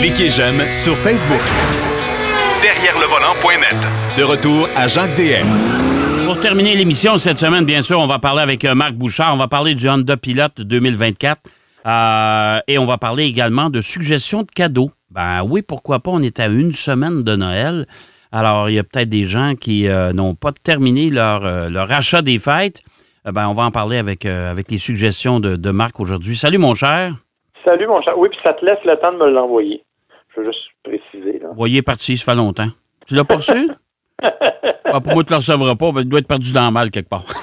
Cliquez j'aime sur Facebook. Derrière le volant.net. De retour à Jacques DM. Pour terminer l'émission cette semaine, bien sûr, on va parler avec euh, Marc Bouchard. On va parler du Honda Pilot 2024. Euh, et on va parler également de suggestions de cadeaux. Ben oui, pourquoi pas, on est à une semaine de Noël. Alors, il y a peut-être des gens qui euh, n'ont pas terminé leur, euh, leur achat des fêtes. Euh, ben, on va en parler avec, euh, avec les suggestions de, de Marc aujourd'hui. Salut, mon cher. Salut, mon cher. Oui, puis ça te laisse le temps de me l'envoyer. Je veux juste préciser. Là. Voyez, parti, ça fait longtemps. Tu l'as pas reçu? Ah, pour moi, tu ne le recevras pas. Il doit être perdu dans le mal quelque part.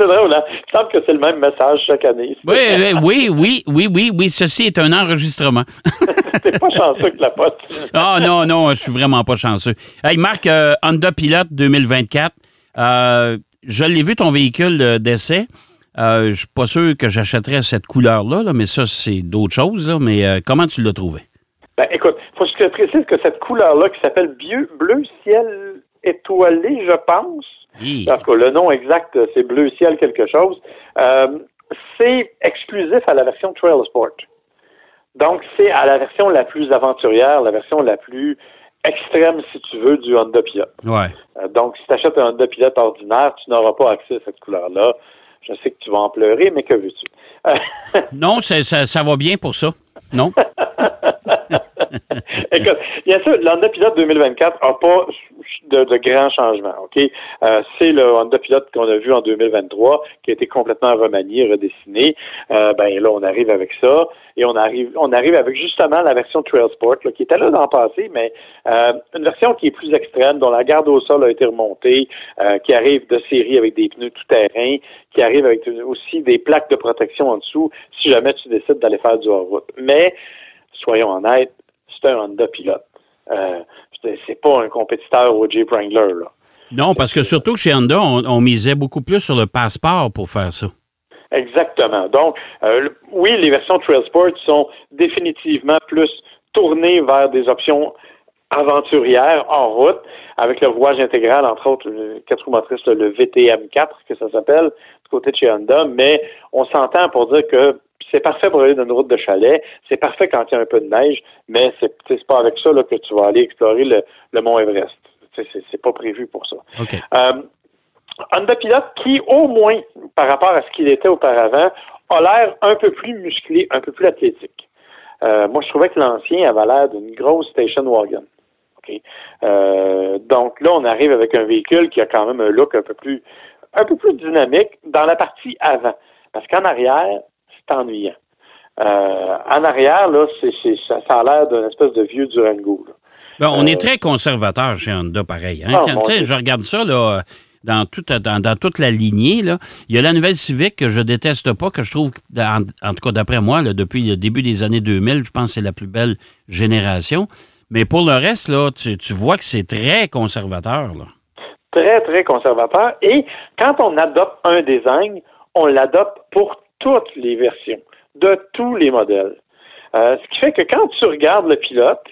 C'est drôle, hein? Il semble que c'est le même message chaque année. Oui, oui, oui, oui, oui, oui. Ceci est un enregistrement. T'es pas chanceux que la pote. Ah non, non, je suis vraiment pas chanceux. Hey, Marc, euh, Honda Pilot 2024, euh, je l'ai vu ton véhicule d'essai. Euh, je suis pas sûr que j'achèterais cette couleur-là, là, mais ça, c'est d'autres choses. là. mais euh, comment tu l'as trouvé? Ben, écoute, faut que je te précise que cette couleur-là, qui s'appelle bleu, ciel étoilé, je pense, en tout cas, le nom exact, c'est bleu ciel quelque chose, euh, c'est exclusif à la version Trail Sport. Donc, c'est à la version la plus aventurière, la version la plus extrême, si tu veux, du Honda Pilot. Ouais. Donc, si tu achètes un Honda Pilot ordinaire, tu n'auras pas accès à cette couleur-là. Je sais que tu vas en pleurer, mais que veux-tu? Non, c'est- ça, ça va bien pour ça. Non? Écoute, bien sûr, l'Honda Pilot 2024 n'a pas de, de grands changements, OK? Euh, c'est le Honda Pilot qu'on a vu en 2023, qui a été complètement remanié, redessiné. Euh, ben là, on arrive avec ça, et on arrive, on arrive avec justement la version Trail Sport, là, qui était là dans le passé, mais euh, une version qui est plus extrême, dont la garde au sol a été remontée, euh, qui arrive de série avec des pneus tout-terrain, qui arrive avec aussi des plaques de protection en dessous, si jamais tu décides d'aller faire du hors-route. Mais, soyons honnêtes, c'est un Honda pilote. Euh, c'est- pas un compétiteur au Jeep Wrangler. Là. Non, parce que surtout que chez Honda, on, on misait beaucoup plus sur le passeport pour faire ça. Exactement. Donc, euh, le- oui, les versions Trail Sport sont définitivement plus tournées vers des options aventurières en route, avec le rouage intégral, entre autres, le quatre roues motrices, le VTM4, que ça s'appelle, du côté de chez Honda, mais on s'entend pour dire que c'est parfait pour aller dans une route de chalet, c'est parfait quand il y a un peu de neige, mais c'est c'est pas avec ça là, que tu vas aller explorer le, le mont Everest. C'est- C'est c'est pas prévu pour ça. OK. Euh, Honda Pilot qui, au moins, par rapport à ce qu'il était auparavant, a l'air un peu plus musclé, un peu plus athlétique. Euh, moi, je trouvais que l'ancien avait l'air d'une grosse station wagon. OK? Euh, donc là, on arrive avec un véhicule qui a quand même un look un peu plus un peu plus dynamique dans la partie avant. Parce qu'en arrière, c'est ennuyant. Euh, en arrière, là, ça, ça a l'air d'une espèce de vieux Durango. Ben, on Euh, est très conservateur chez Honda, pareil. hein. Ah, Quand, je regarde ça là, dans, toute, dans, dans toute la lignée. Là. Il y a la nouvelle Civic que je déteste pas, que je trouve, en, en tout cas d'après moi, là, depuis le début des années 2000, je pense que c'est la plus belle génération. Mais pour le reste, là, tu, tu vois que c'est très conservateur. Là. très, très conservateur. Et quand on adopte un design, on l'adopte pour toutes les versions, de tous les modèles. Euh, ce qui fait que quand tu regardes le pilote,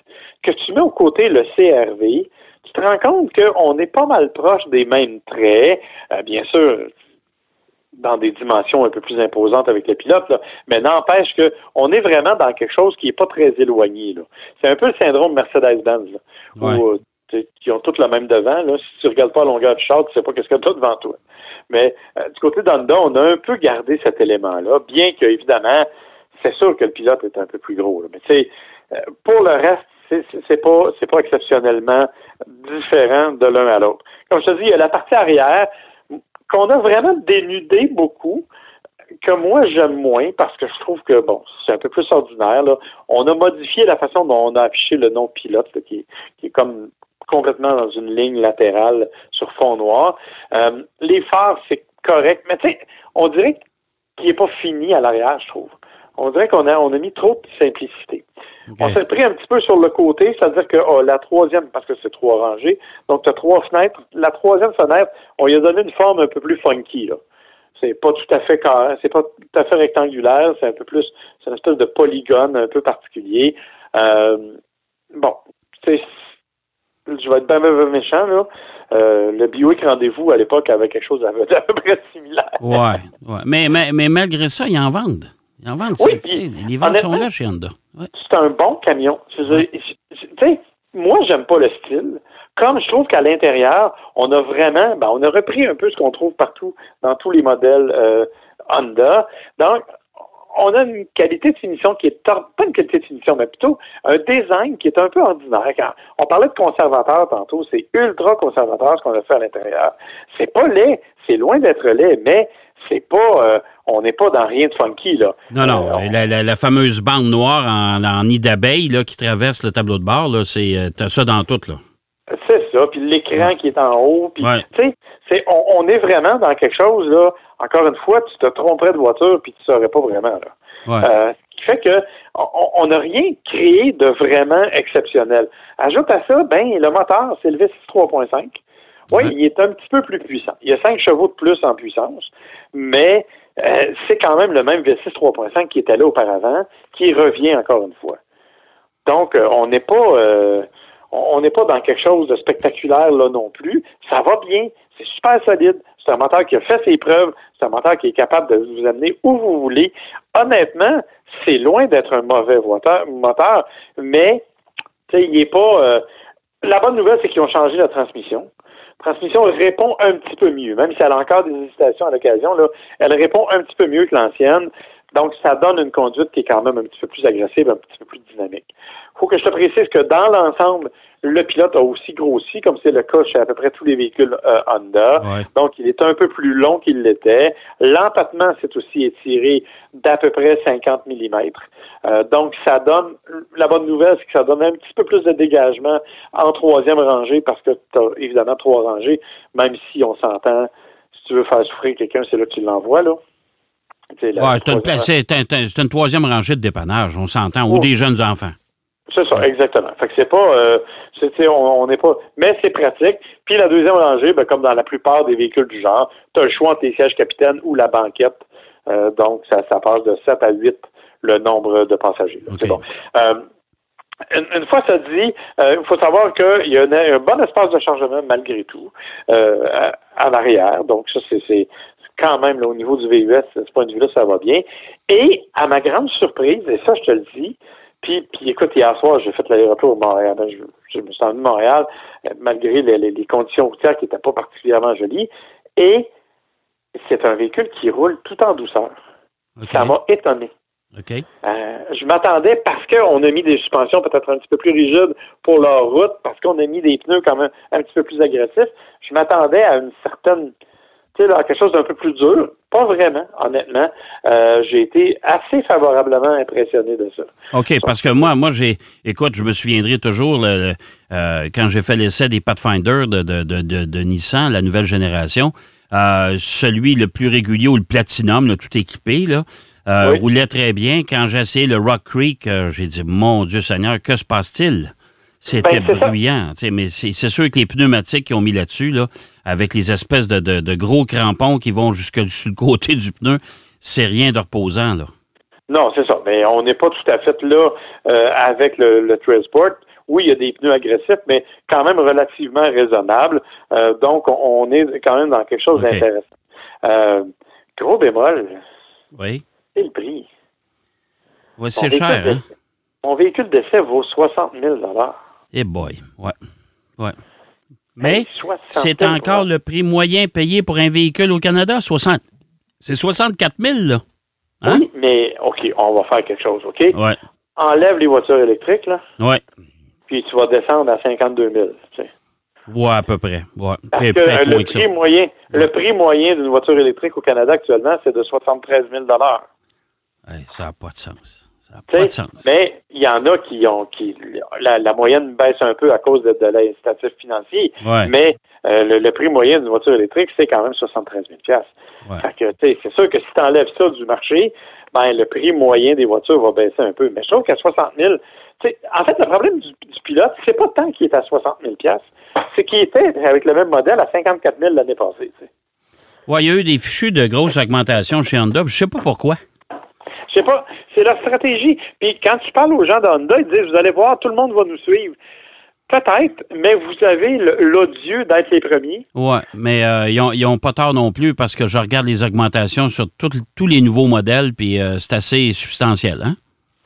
que tu mets au côté le CRV, tu te rends compte qu'on est pas mal proche des mêmes traits. Euh, bien sûr, dans des dimensions un peu plus imposantes avec le pilote, là. mais n'empêche que on est vraiment dans quelque chose qui est pas très éloigné. C'est un peu le syndrome Mercedes-Benz, là, Ouais. où euh, qui ont tous le même devant. Là. Si tu regardes pas la longueur du char, tu sais pas qu'est-ce que tu as devant toi. Mais euh, du côté d'Honda, on a un peu gardé cet élément-là, bien que évidemment, c'est sûr que le pilote est un peu plus gros. là. Mais tu sais, euh, pour le reste, c'est pas pas exceptionnellement différent de l'un à l'autre. Comme je te dis, il y a la partie arrière qu'on a vraiment dénudé beaucoup, que moi j'aime moins parce que je trouve que bon, c'est un peu plus ordinaire. Là. On a modifié la façon dont on a affiché le nom pilote, là, qui est comme complètement dans une ligne latérale sur fond noir. Euh, les phares, c'est correct, mais tu sais, on dirait qu'il n'est pas fini à l'arrière, je trouve. On dirait qu'on a, on a mis trop de simplicité. On s'est pris un petit peu sur le côté, c'est-à-dire que oh, la troisième, parce que c'est trois rangées, donc tu as trois fenêtres. La troisième fenêtre, on lui a donné une forme un peu plus funky. Là. C'est pas tout à fait carré, c'est pas tout à fait rectangulaire, c'est un peu plus, c'est une espèce de polygone un peu particulier. Euh, bon, c'est, je vais être bien, bien méchant là. Euh, le Buick Rendez-vous à l'époque avait quelque chose d'à peu près similaire. Ouais, ouais. Mais, mais, mais malgré ça, ils en vendent. Ils en vendent Oui, ça, Les ventes sont là chez Honda. Ouais. c'est un bon camion. Tu sais, moi, j'aime pas le style. Comme je trouve qu'à l'intérieur, on a vraiment, ben, on a repris un peu ce qu'on trouve partout dans tous les modèles euh, Honda. Donc, on a une qualité de finition qui est pas une qualité de finition, mais plutôt un design qui est un peu ordinaire. Quand on parlait de conservateur tantôt, c'est ultra conservateur ce qu'on a fait à l'intérieur. C'est pas laid, c'est loin d'être laid, mais c'est pas, euh, on n'est pas dans rien de funky là. Non, non. Euh, la, la- la fameuse bande noire en, en nid d'abeille là, qui traverse le tableau de bord, là, c'est, euh, t'as ça dans tout. Là. C'est ça, puis l'écran qui est en haut, puis Ouais. tu sais, on, on est vraiment dans quelque chose là. Encore une fois, tu te tromperais de voiture puis tu saurais pas vraiment là. Ouais. Euh, ce qui fait que on- n'a rien créé de vraiment exceptionnel. Ajoute à ça, ben le moteur, c'est le V6 3.5. Oui, Ouais. il est un petit peu plus puissant. Il y a 5 chevaux de plus en puissance, mais euh, c'est quand même le même V6 3.5 qui était là auparavant, qui revient encore une fois. Donc, euh, on n'est pas on n'est pas dans quelque chose de spectaculaire là non plus. Ça va bien, c'est super solide. C'est un moteur qui a fait ses preuves. C'est un moteur qui est capable de vous amener où vous voulez. Honnêtement, c'est loin d'être un mauvais moteur, mais il est pas. euh, La bonne nouvelle, c'est qu'ils ont changé la transmission. La transmission répond un petit peu mieux, même si elle a encore des hésitations à l'occasion. Elle répond un petit peu mieux que l'ancienne. Donc, ça donne une conduite qui est quand même un petit peu plus agressive, un petit peu plus dynamique. Il faut que je te précise que dans l'ensemble, le pilote a aussi grossi, comme c'est le cas chez à peu près tous les véhicules euh, Honda. Ouais. Donc, il est un peu plus long qu'il l'était. L'empattement s'est aussi étiré d'à peu près 50 mm. Euh, donc, ça donne, la bonne nouvelle, c'est que ça donne un petit peu plus de dégagement en troisième rangée parce que tu as évidemment trois rangées, même si on s'entend, si tu veux faire souffrir quelqu'un, c'est là que tu l'envoies, là. La Ouais, c'est, une, c'est c'est une troisième rangée de dépannage, on s'entend, ou Oh. des jeunes enfants. C'est ça, exactement. Fait que c'est pas, euh, c'est, on n'est pas, mais c'est pratique. Puis la deuxième rangée, ben, comme dans la plupart des véhicules du genre, tu as le choix entre les sièges capitaines ou la banquette. Euh, donc, ça, ça passe de 7 à 8 le nombre de passagers. là. OK. C'est bon. Euh, une, une fois ça dit, euh, il faut savoir qu'il y a un, un bon espace de chargement malgré tout euh, à- en arrière. Donc, ça, c'est, c'est quand même là, au niveau du VUS, de ce point de vue-là, ça va bien. Et à ma grande surprise, et ça, je te le dis, puis, puis écoute, hier soir, j'ai fait l'aller-retour au Montréal. Ben, Je, je me suis rendu à Montréal, euh, malgré les, les- les conditions routières qui n'étaient pas particulièrement jolies. Et c'est un véhicule qui roule tout en douceur. Ça m'a étonné. OK. Euh, je m'attendais parce qu'on a mis des suspensions peut-être un petit peu plus rigides pour leur route, parce qu'on a mis des pneus quand même un petit peu plus agressifs. Je m'attendais à une certaine, à quelque chose d'un peu plus dur. Pas vraiment, honnêtement. Euh, j'ai été assez favorablement impressionné de ça. OK, parce que moi, moi j'ai. Écoute, je me souviendrai toujours le- le- euh, quand j'ai fait l'essai des Pathfinder de, de, de, de- de Nissan, la nouvelle génération. euh, celui le plus régulier ou le Platinum, là, tout équipé, là, Oui. roulait très bien. Quand j'ai essayé le Rock Creek, j'ai dit, mon Dieu Seigneur, que se passe-t-il? C'était Ben, bruyant. sais, Mais c'est sûr que les pneumatiques qu'ils ont mis là-dessus, là, avec les espèces de, de- de gros crampons qui vont jusque sur le côté du pneu, c'est rien de reposant. Là. Non, c'est ça. Mais on n'est pas tout à fait là euh, avec le, le Trailsport. Oui, il y a des pneus agressifs, mais quand même relativement raisonnables. Euh, donc, on, est quand même dans quelque chose d'intéressant. Euh, gros bémol, Oui. c'est le prix. Ouais, c'est véhicule cher, hein? Mon véhicule d'essai vaut 60 000 Eh boy, ouais. ouais. Mais Hey, 60 c'est 000 encore le prix moyen payé pour un véhicule au Canada, 60. C'est 64 000, là. Hein? Oui, mais OK, on va faire quelque chose, OK? Ouais, Enlève les voitures électriques, là, ouais. puis tu vas descendre à 52 000. tu sais. Ouais, à peu près. Ouais. Parce que euh, que le prix moyen d'une voiture électrique au Canada actuellement, c'est de 73 000 Hey, ça n'a pas de sens. Ça n'a Tu pas de sais, sens. Mais il y en a qui ont qui la, la moyenne baisse un peu à cause de, de l'incitatif financier. Ouais. Mais euh, le, le prix moyen d'une voiture électrique, c'est quand même 73 000 Ouais. Fait que, c'est sûr que si tu enlèves ça du marché, ben le prix moyen des voitures va baisser un peu. Mais je trouve qu'à 60 000, tu sais, en fait, le problème du, du pilote, c'est pas tant qu'il est à 60 000 c'est qu'il était avec le même modèle à 54 000 l'année passée. Ouais, il y a eu des fichus de grosse augmentation chez Honda. Je sais pas pourquoi. Je sais pas, c'est leur stratégie. Puis quand tu parles aux gens de Honda, ils disent, vous allez voir, tout le monde va nous suivre. Peut-être, mais vous avez l'odieux d'être les premiers. Ouais, mais euh, ils n'ont pas tort non plus parce que je regarde les augmentations sur tout- tous les nouveaux modèles, puis euh, c'est assez substantiel. Hein?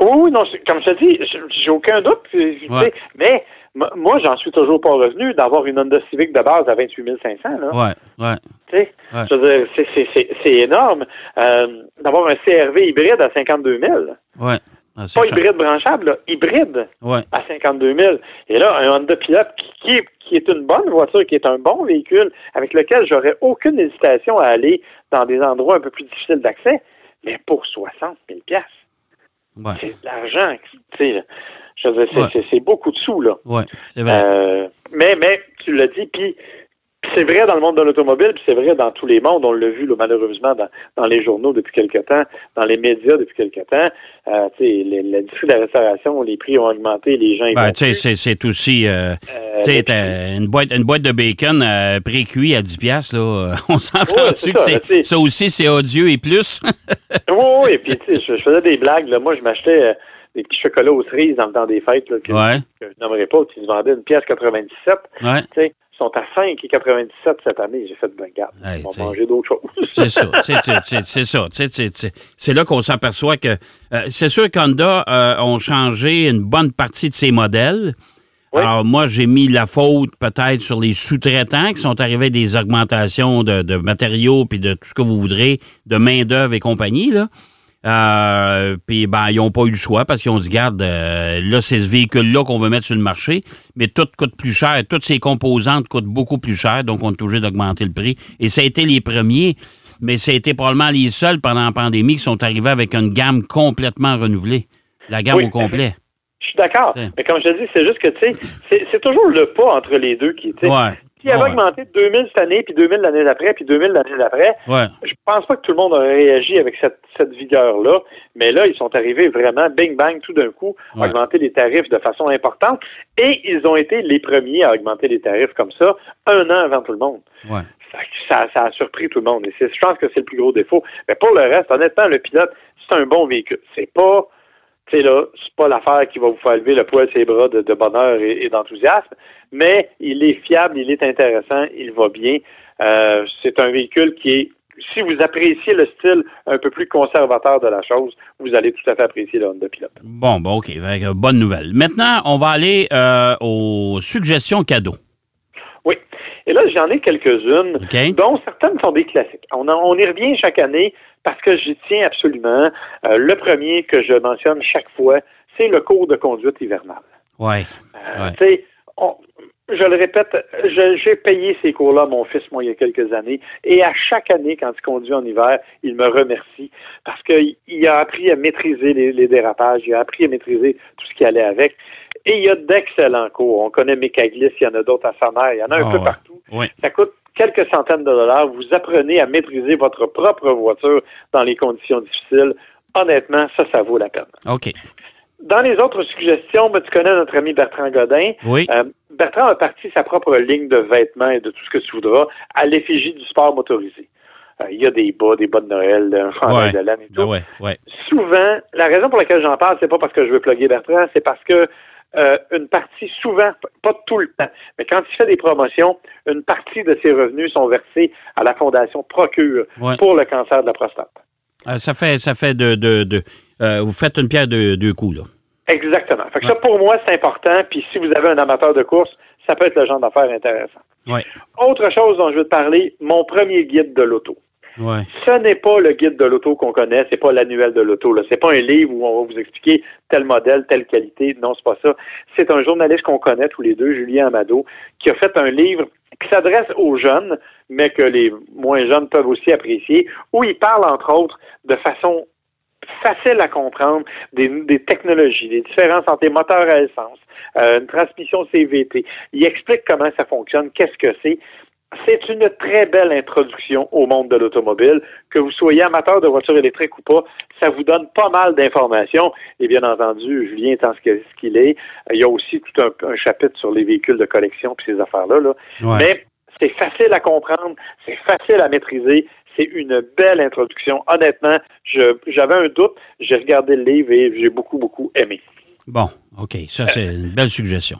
Oui, non, comme je te dis, j'ai- aucun doute. Ouais. Mais moi, j'en suis toujours pas revenu d'avoir une Honda Civic de base à 28 500. Là, Ouais, ouais. tu sais. Ouais. Je veux dire, c'est- c'est- c'est c'est énorme. Euh, d'avoir un CRV hybride à 52 000. Ouais. Ah, Pas cher. hybride branchable, là, hybride Ouais. à 52 000. Et là, un Honda Pilot qui, qui est, qui est une bonne voiture, qui est un bon véhicule, avec lequel j'aurais aucune hésitation à aller dans des endroits un peu plus difficiles d'accès, mais pour 60 000 Ouais. c'est de l'argent. Tu sais, je veux dire, c'est Ouais. beaucoup de sous, là. Ouais, c'est vrai. Euh, mais, mais, tu l'as dit, puis c'est vrai dans le monde de l'automobile, puis c'est vrai dans tous les mondes. On l'a vu, là, malheureusement, dans, dans les journaux depuis quelque temps, dans les médias depuis quelque temps. Euh, tu sais, les- l'industrie de la restauration, les prix ont augmenté, les gens... Ben, c'est- aussi. euh, Euh, une boîte, une boîte de bacon pré-cuit à 10$, piastres, là. On Ouais, s'entend-tu c'est que ça, ça aussi, c'est odieux et plus? Oui, oui, et puis tu sais, je, je faisais des blagues. Là. Moi, je m'achetais des petits chocolats aux cerises dans le temps des fêtes là, que, Ouais. que je nommerai pas, qui se vendaient une pièce 97. ouais. Sont à 5,97 cette année. J'ai fait ben garde. Hey, Ils vont tu sais. manger d'autres choses. C'est ça. C'est- ça. C'est- là qu'on s'aperçoit que. euh, c'est sûr qu'Honda euh, ont changé une bonne partie de ses modèles. Oui. Alors, moi, j'ai mis la faute peut-être sur les sous-traitants qui sont arrivés des augmentations de, de matériaux puis de tout ce que vous voudrez, de main-d'œuvre et compagnie, là. Euh, puis, ben, ils n'ont pas eu le choix parce qu'ils ont dit, garde, euh, là, c'est ce véhicule-là qu'on veut mettre sur le marché, mais tout coûte plus cher. Toutes ces composantes coûtent beaucoup plus cher, donc on est obligé d'augmenter le prix. Et ça a été les premiers, mais ça a été probablement les seuls pendant la pandémie qui sont arrivés avec une gamme complètement renouvelée. La gamme Oui. au complet. Je suis d'accord. Mais comme je te dis, c'est juste que, tu sais, c'est- c'est toujours le pas entre les deux qui, tu sais, Ouais. Qui avait Ouais. augmenté de 2000 cette année, puis 2000 l'année d'après, puis 2000 l'année d'après. Ouais. Je pense pas que tout le monde aurait réagi avec cette, cette vigueur-là, mais là, ils sont arrivés vraiment bing bang tout d'un coup, Ouais. augmenter les tarifs de façon importante, et ils ont été les premiers à augmenter les tarifs comme ça, un an avant tout le monde. Ça, a surpris tout le monde, et je pense que c'est le plus gros défaut. Mais pour le reste, honnêtement, le pilote, c'est un bon véhicule. C'est pas, tu sais là, c'est pas l'affaire qui va vous faire lever le poil ses bras de, de bonheur et, et d'enthousiasme, mais il est fiable, il est intéressant, il va bien. Euh, c'est un véhicule qui est, si vous appréciez le style un peu plus conservateur de la chose, vous allez tout à fait apprécier le Honda Pilot. Bon, bon, OK. Bonne nouvelle. Maintenant, on va aller euh, aux suggestions cadeaux. Oui. Et là, j'en ai quelques-unes, OK? dont certaines sont des classiques. On, en- on y revient chaque année parce que j'y tiens absolument. Euh, le premier que je mentionne chaque fois, c'est le cours de conduite hivernale. Ouais. Euh, Ouais. Tu sais, on- je le répète, j'ai payé ces cours-là à mon fils, moi, il y a quelques années. Et à chaque année, quand il conduit en hiver, il me remercie parce qu'il il a appris à maîtriser les, les dérapages, il a appris à maîtriser tout ce qui allait avec. Et il y a d'excellents cours. On connaît Mécaglis, il y en a d'autres à sa mère, il y en a un Ah peu ouais. partout. Oui. Ça coûte quelques centaines de dollars. Vous apprenez à maîtriser votre propre voiture dans les conditions difficiles. Honnêtement, ça, ça vaut la peine. OK. Dans les autres suggestions, ben, tu connais notre ami Bertrand Godin. Oui. Euh, Bertrand a parti sa propre ligne de vêtements et de tout ce que tu voudras à l'effigie du sport motorisé. Euh, il y a des bas, des bas de Noël, un chandail Ouais. de laine et tout. Ben ouais, ouais. Souvent, la raison pour laquelle j'en parle, c'est pas parce que je veux plugger Bertrand, c'est parce que euh, une partie, souvent, pas tout le temps, mais quand il fait des promotions, une partie de ses revenus sont versés à la Fondation Procure Ouais. pour le cancer de la prostate. Euh, ça fait, ça fait de. de, de- euh, vous faites une pierre de deux coups, là. Exactement. Fait que ça, pour moi, c'est important. Puis si vous avez un amateur de course, ça peut être le genre d'affaires intéressant. Ouais. Autre chose dont je veux te parler, mon premier guide de l'auto. Ce n'est pas le guide de l'auto qu'on connaît, c'est pas l'annuel de l'auto. C'est pas un livre où on va vous expliquer tel modèle, telle qualité. Non, c'est pas ça. C'est un journaliste qu'on connaît tous les deux, Julien Amado, qui a fait un livre qui s'adresse aux jeunes, mais que les moins jeunes peuvent aussi apprécier, où il parle entre autres de façon facile à comprendre des, des technologies, des différences entre les moteurs à essence, euh, une transmission CVT. Il explique comment ça fonctionne, qu'est-ce que c'est. C'est une très belle introduction au monde de l'automobile. Que vous soyez amateur de voitures électriques ou pas, ça vous donne pas mal d'informations. Et bien entendu, Julien étant ce qu'il est, il y a aussi tout un, un chapitre sur les véhicules de collection et ces affaires-là. Là. Ouais. Mais c'est facile à comprendre, c'est facile à maîtriser. C'est une belle introduction. Honnêtement, j'avais un doute. J'ai regardé le livre et j'ai beaucoup, beaucoup aimé. Bon, OK. Ça, c'est une belle suggestion.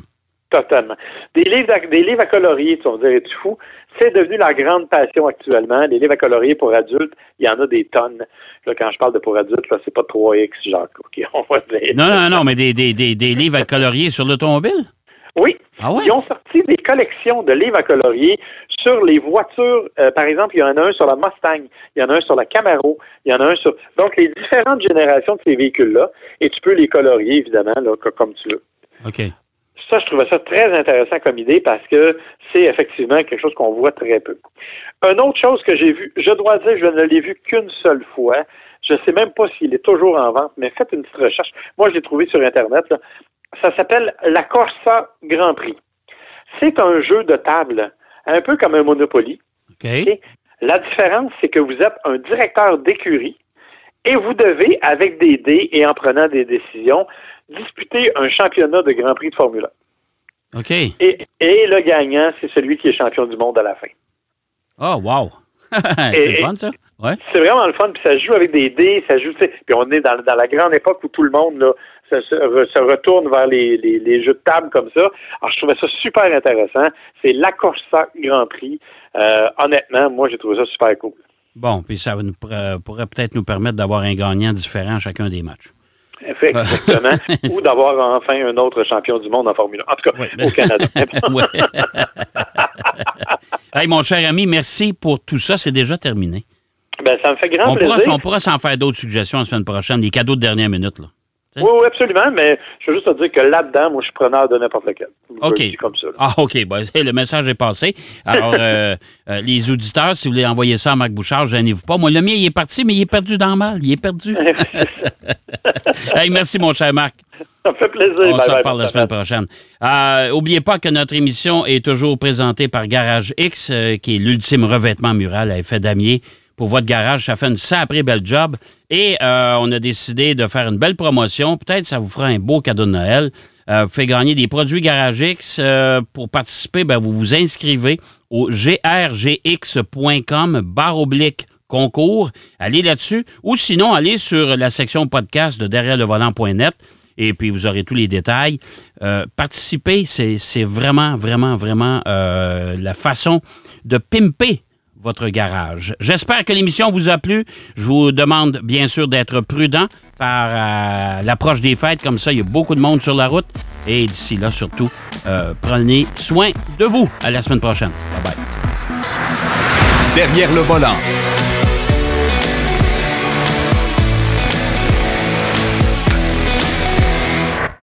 Totalement. Des livres, à, des livres à colorier, tu vas me dire, es-tu fou? C'est devenu la grande passion actuellement. Les livres à colorier pour adultes, il y en a des tonnes. Là, quand je parle de pour adultes, là, c'est pas 3X, Jacques. OK, on va dire. Non, non, non, mais des, des, des, des livres à colorier sur l'automobile? Oui. Ah ouais? Ils ont sorti des collections de livres à colorier sur les voitures. Euh, par exemple, il y en a un sur la Mustang, il y en a un sur la Camaro, il y en a un sur... Donc, les différentes générations de ces véhicules-là, et tu peux les colorier, évidemment, là, co- comme tu veux. OK. Ça, je trouvais ça très intéressant comme idée parce que c'est effectivement quelque chose qu'on voit très peu. Une autre chose que j'ai vue, je dois dire, je ne l'ai vu qu'une seule fois. Je ne sais même pas s'il est toujours en vente, mais faites une petite recherche. Moi, je l'ai trouvé sur Internet. là. Ça s'appelle la Corsa Grand Prix. C'est un jeu de table, un peu comme un Monopoly. La différence, c'est que vous êtes un directeur d'écurie et vous devez, avec des dés et en prenant des décisions, disputer un championnat de Grand Prix de Formule 1. OK. Et, et le gagnant, c'est celui qui est champion du monde à la fin. Oh, wow. c'est le fun, ça? Ouais. C'est vraiment le fun, puis ça se joue avec des dés, ça joue, tu sais, puis on est dans, dans la grande époque où tout le monde là, se, se re- se retourne vers les, les- les jeux de table comme ça. Alors, je trouvais ça super intéressant. C'est la Corsa Grand Prix. Euh, honnêtement, moi, j'ai trouvé ça super cool. Bon, puis ça nous pourrait, pourrait peut-être nous permettre d'avoir un gagnant différent à chacun des matchs. Ou d'avoir enfin un autre champion du monde en Formule 1. En tout cas, Ouais. au Canada. Hey, mon cher ami, merci pour tout ça. C'est déjà terminé. ben, ça me fait grand On pourra, plaisir. on pourra s'en faire d'autres suggestions la semaine prochaine, des cadeaux de dernière minute. Là. Oui, oui, absolument, mais je veux juste te dire que là-dedans, moi, je suis preneur de n'importe lequel. OK. comme ça. Ah, OK. Bon, le message est passé. Alors, euh, euh, les auditeurs, si vous voulez envoyer ça à Marc Bouchard, gênez-vous pas. Moi, le mien, il est parti, mais il est perdu dans le mal. Il est perdu. hey, merci, mon cher Marc. Ça me fait plaisir. On se reparle la semaine prochaine. Euh, Oubliez pas que notre émission est toujours présentée par Garage X, euh, qui est l'ultime revêtement mural à effet damier. Pour votre garage, ça fait une sacrée belle job. Et euh, on a décidé de faire une belle promotion. Peut-être ça vous fera un beau cadeau de Noël. Euh, vous faites gagner des produits Garage X. Euh, pour participer, ben, vous vous inscrivez au grgx.com barre oblique concours. Allez là-dessus. Ou sinon, allez sur la section podcast de derrière le volant.net et puis vous aurez tous les détails. Participer, c'est vraiment, vraiment, vraiment la façon de pimper votre garage. J'espère que l'émission vous a plu. Je vous demande bien sûr d'être prudent par euh, l'approche des fêtes. Comme ça, il y a beaucoup de monde sur la route. Et d'ici là, surtout, euh, prenez soin de vous. À la semaine prochaine. Bye bye. Derrière le volant.